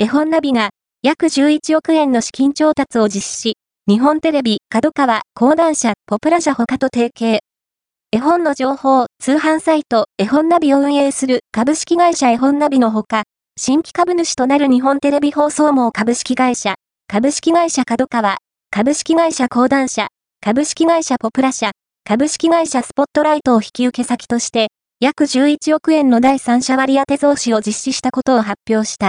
絵本ナビが約11億円の資金調達を実施。し、日本テレビ、角川、講談社、ポプラ社他と提携。絵本の情報、通販サイト、絵本ナビを運営する株式会社絵本ナビのほか、新規株主となる日本テレビ放送網株式会社、株式会社角川、株式会社講談社、株式会社ポプラ社、株式会社スポットライトを引き受け先として、約11億円の第三者割当増資を実施したことを発表した。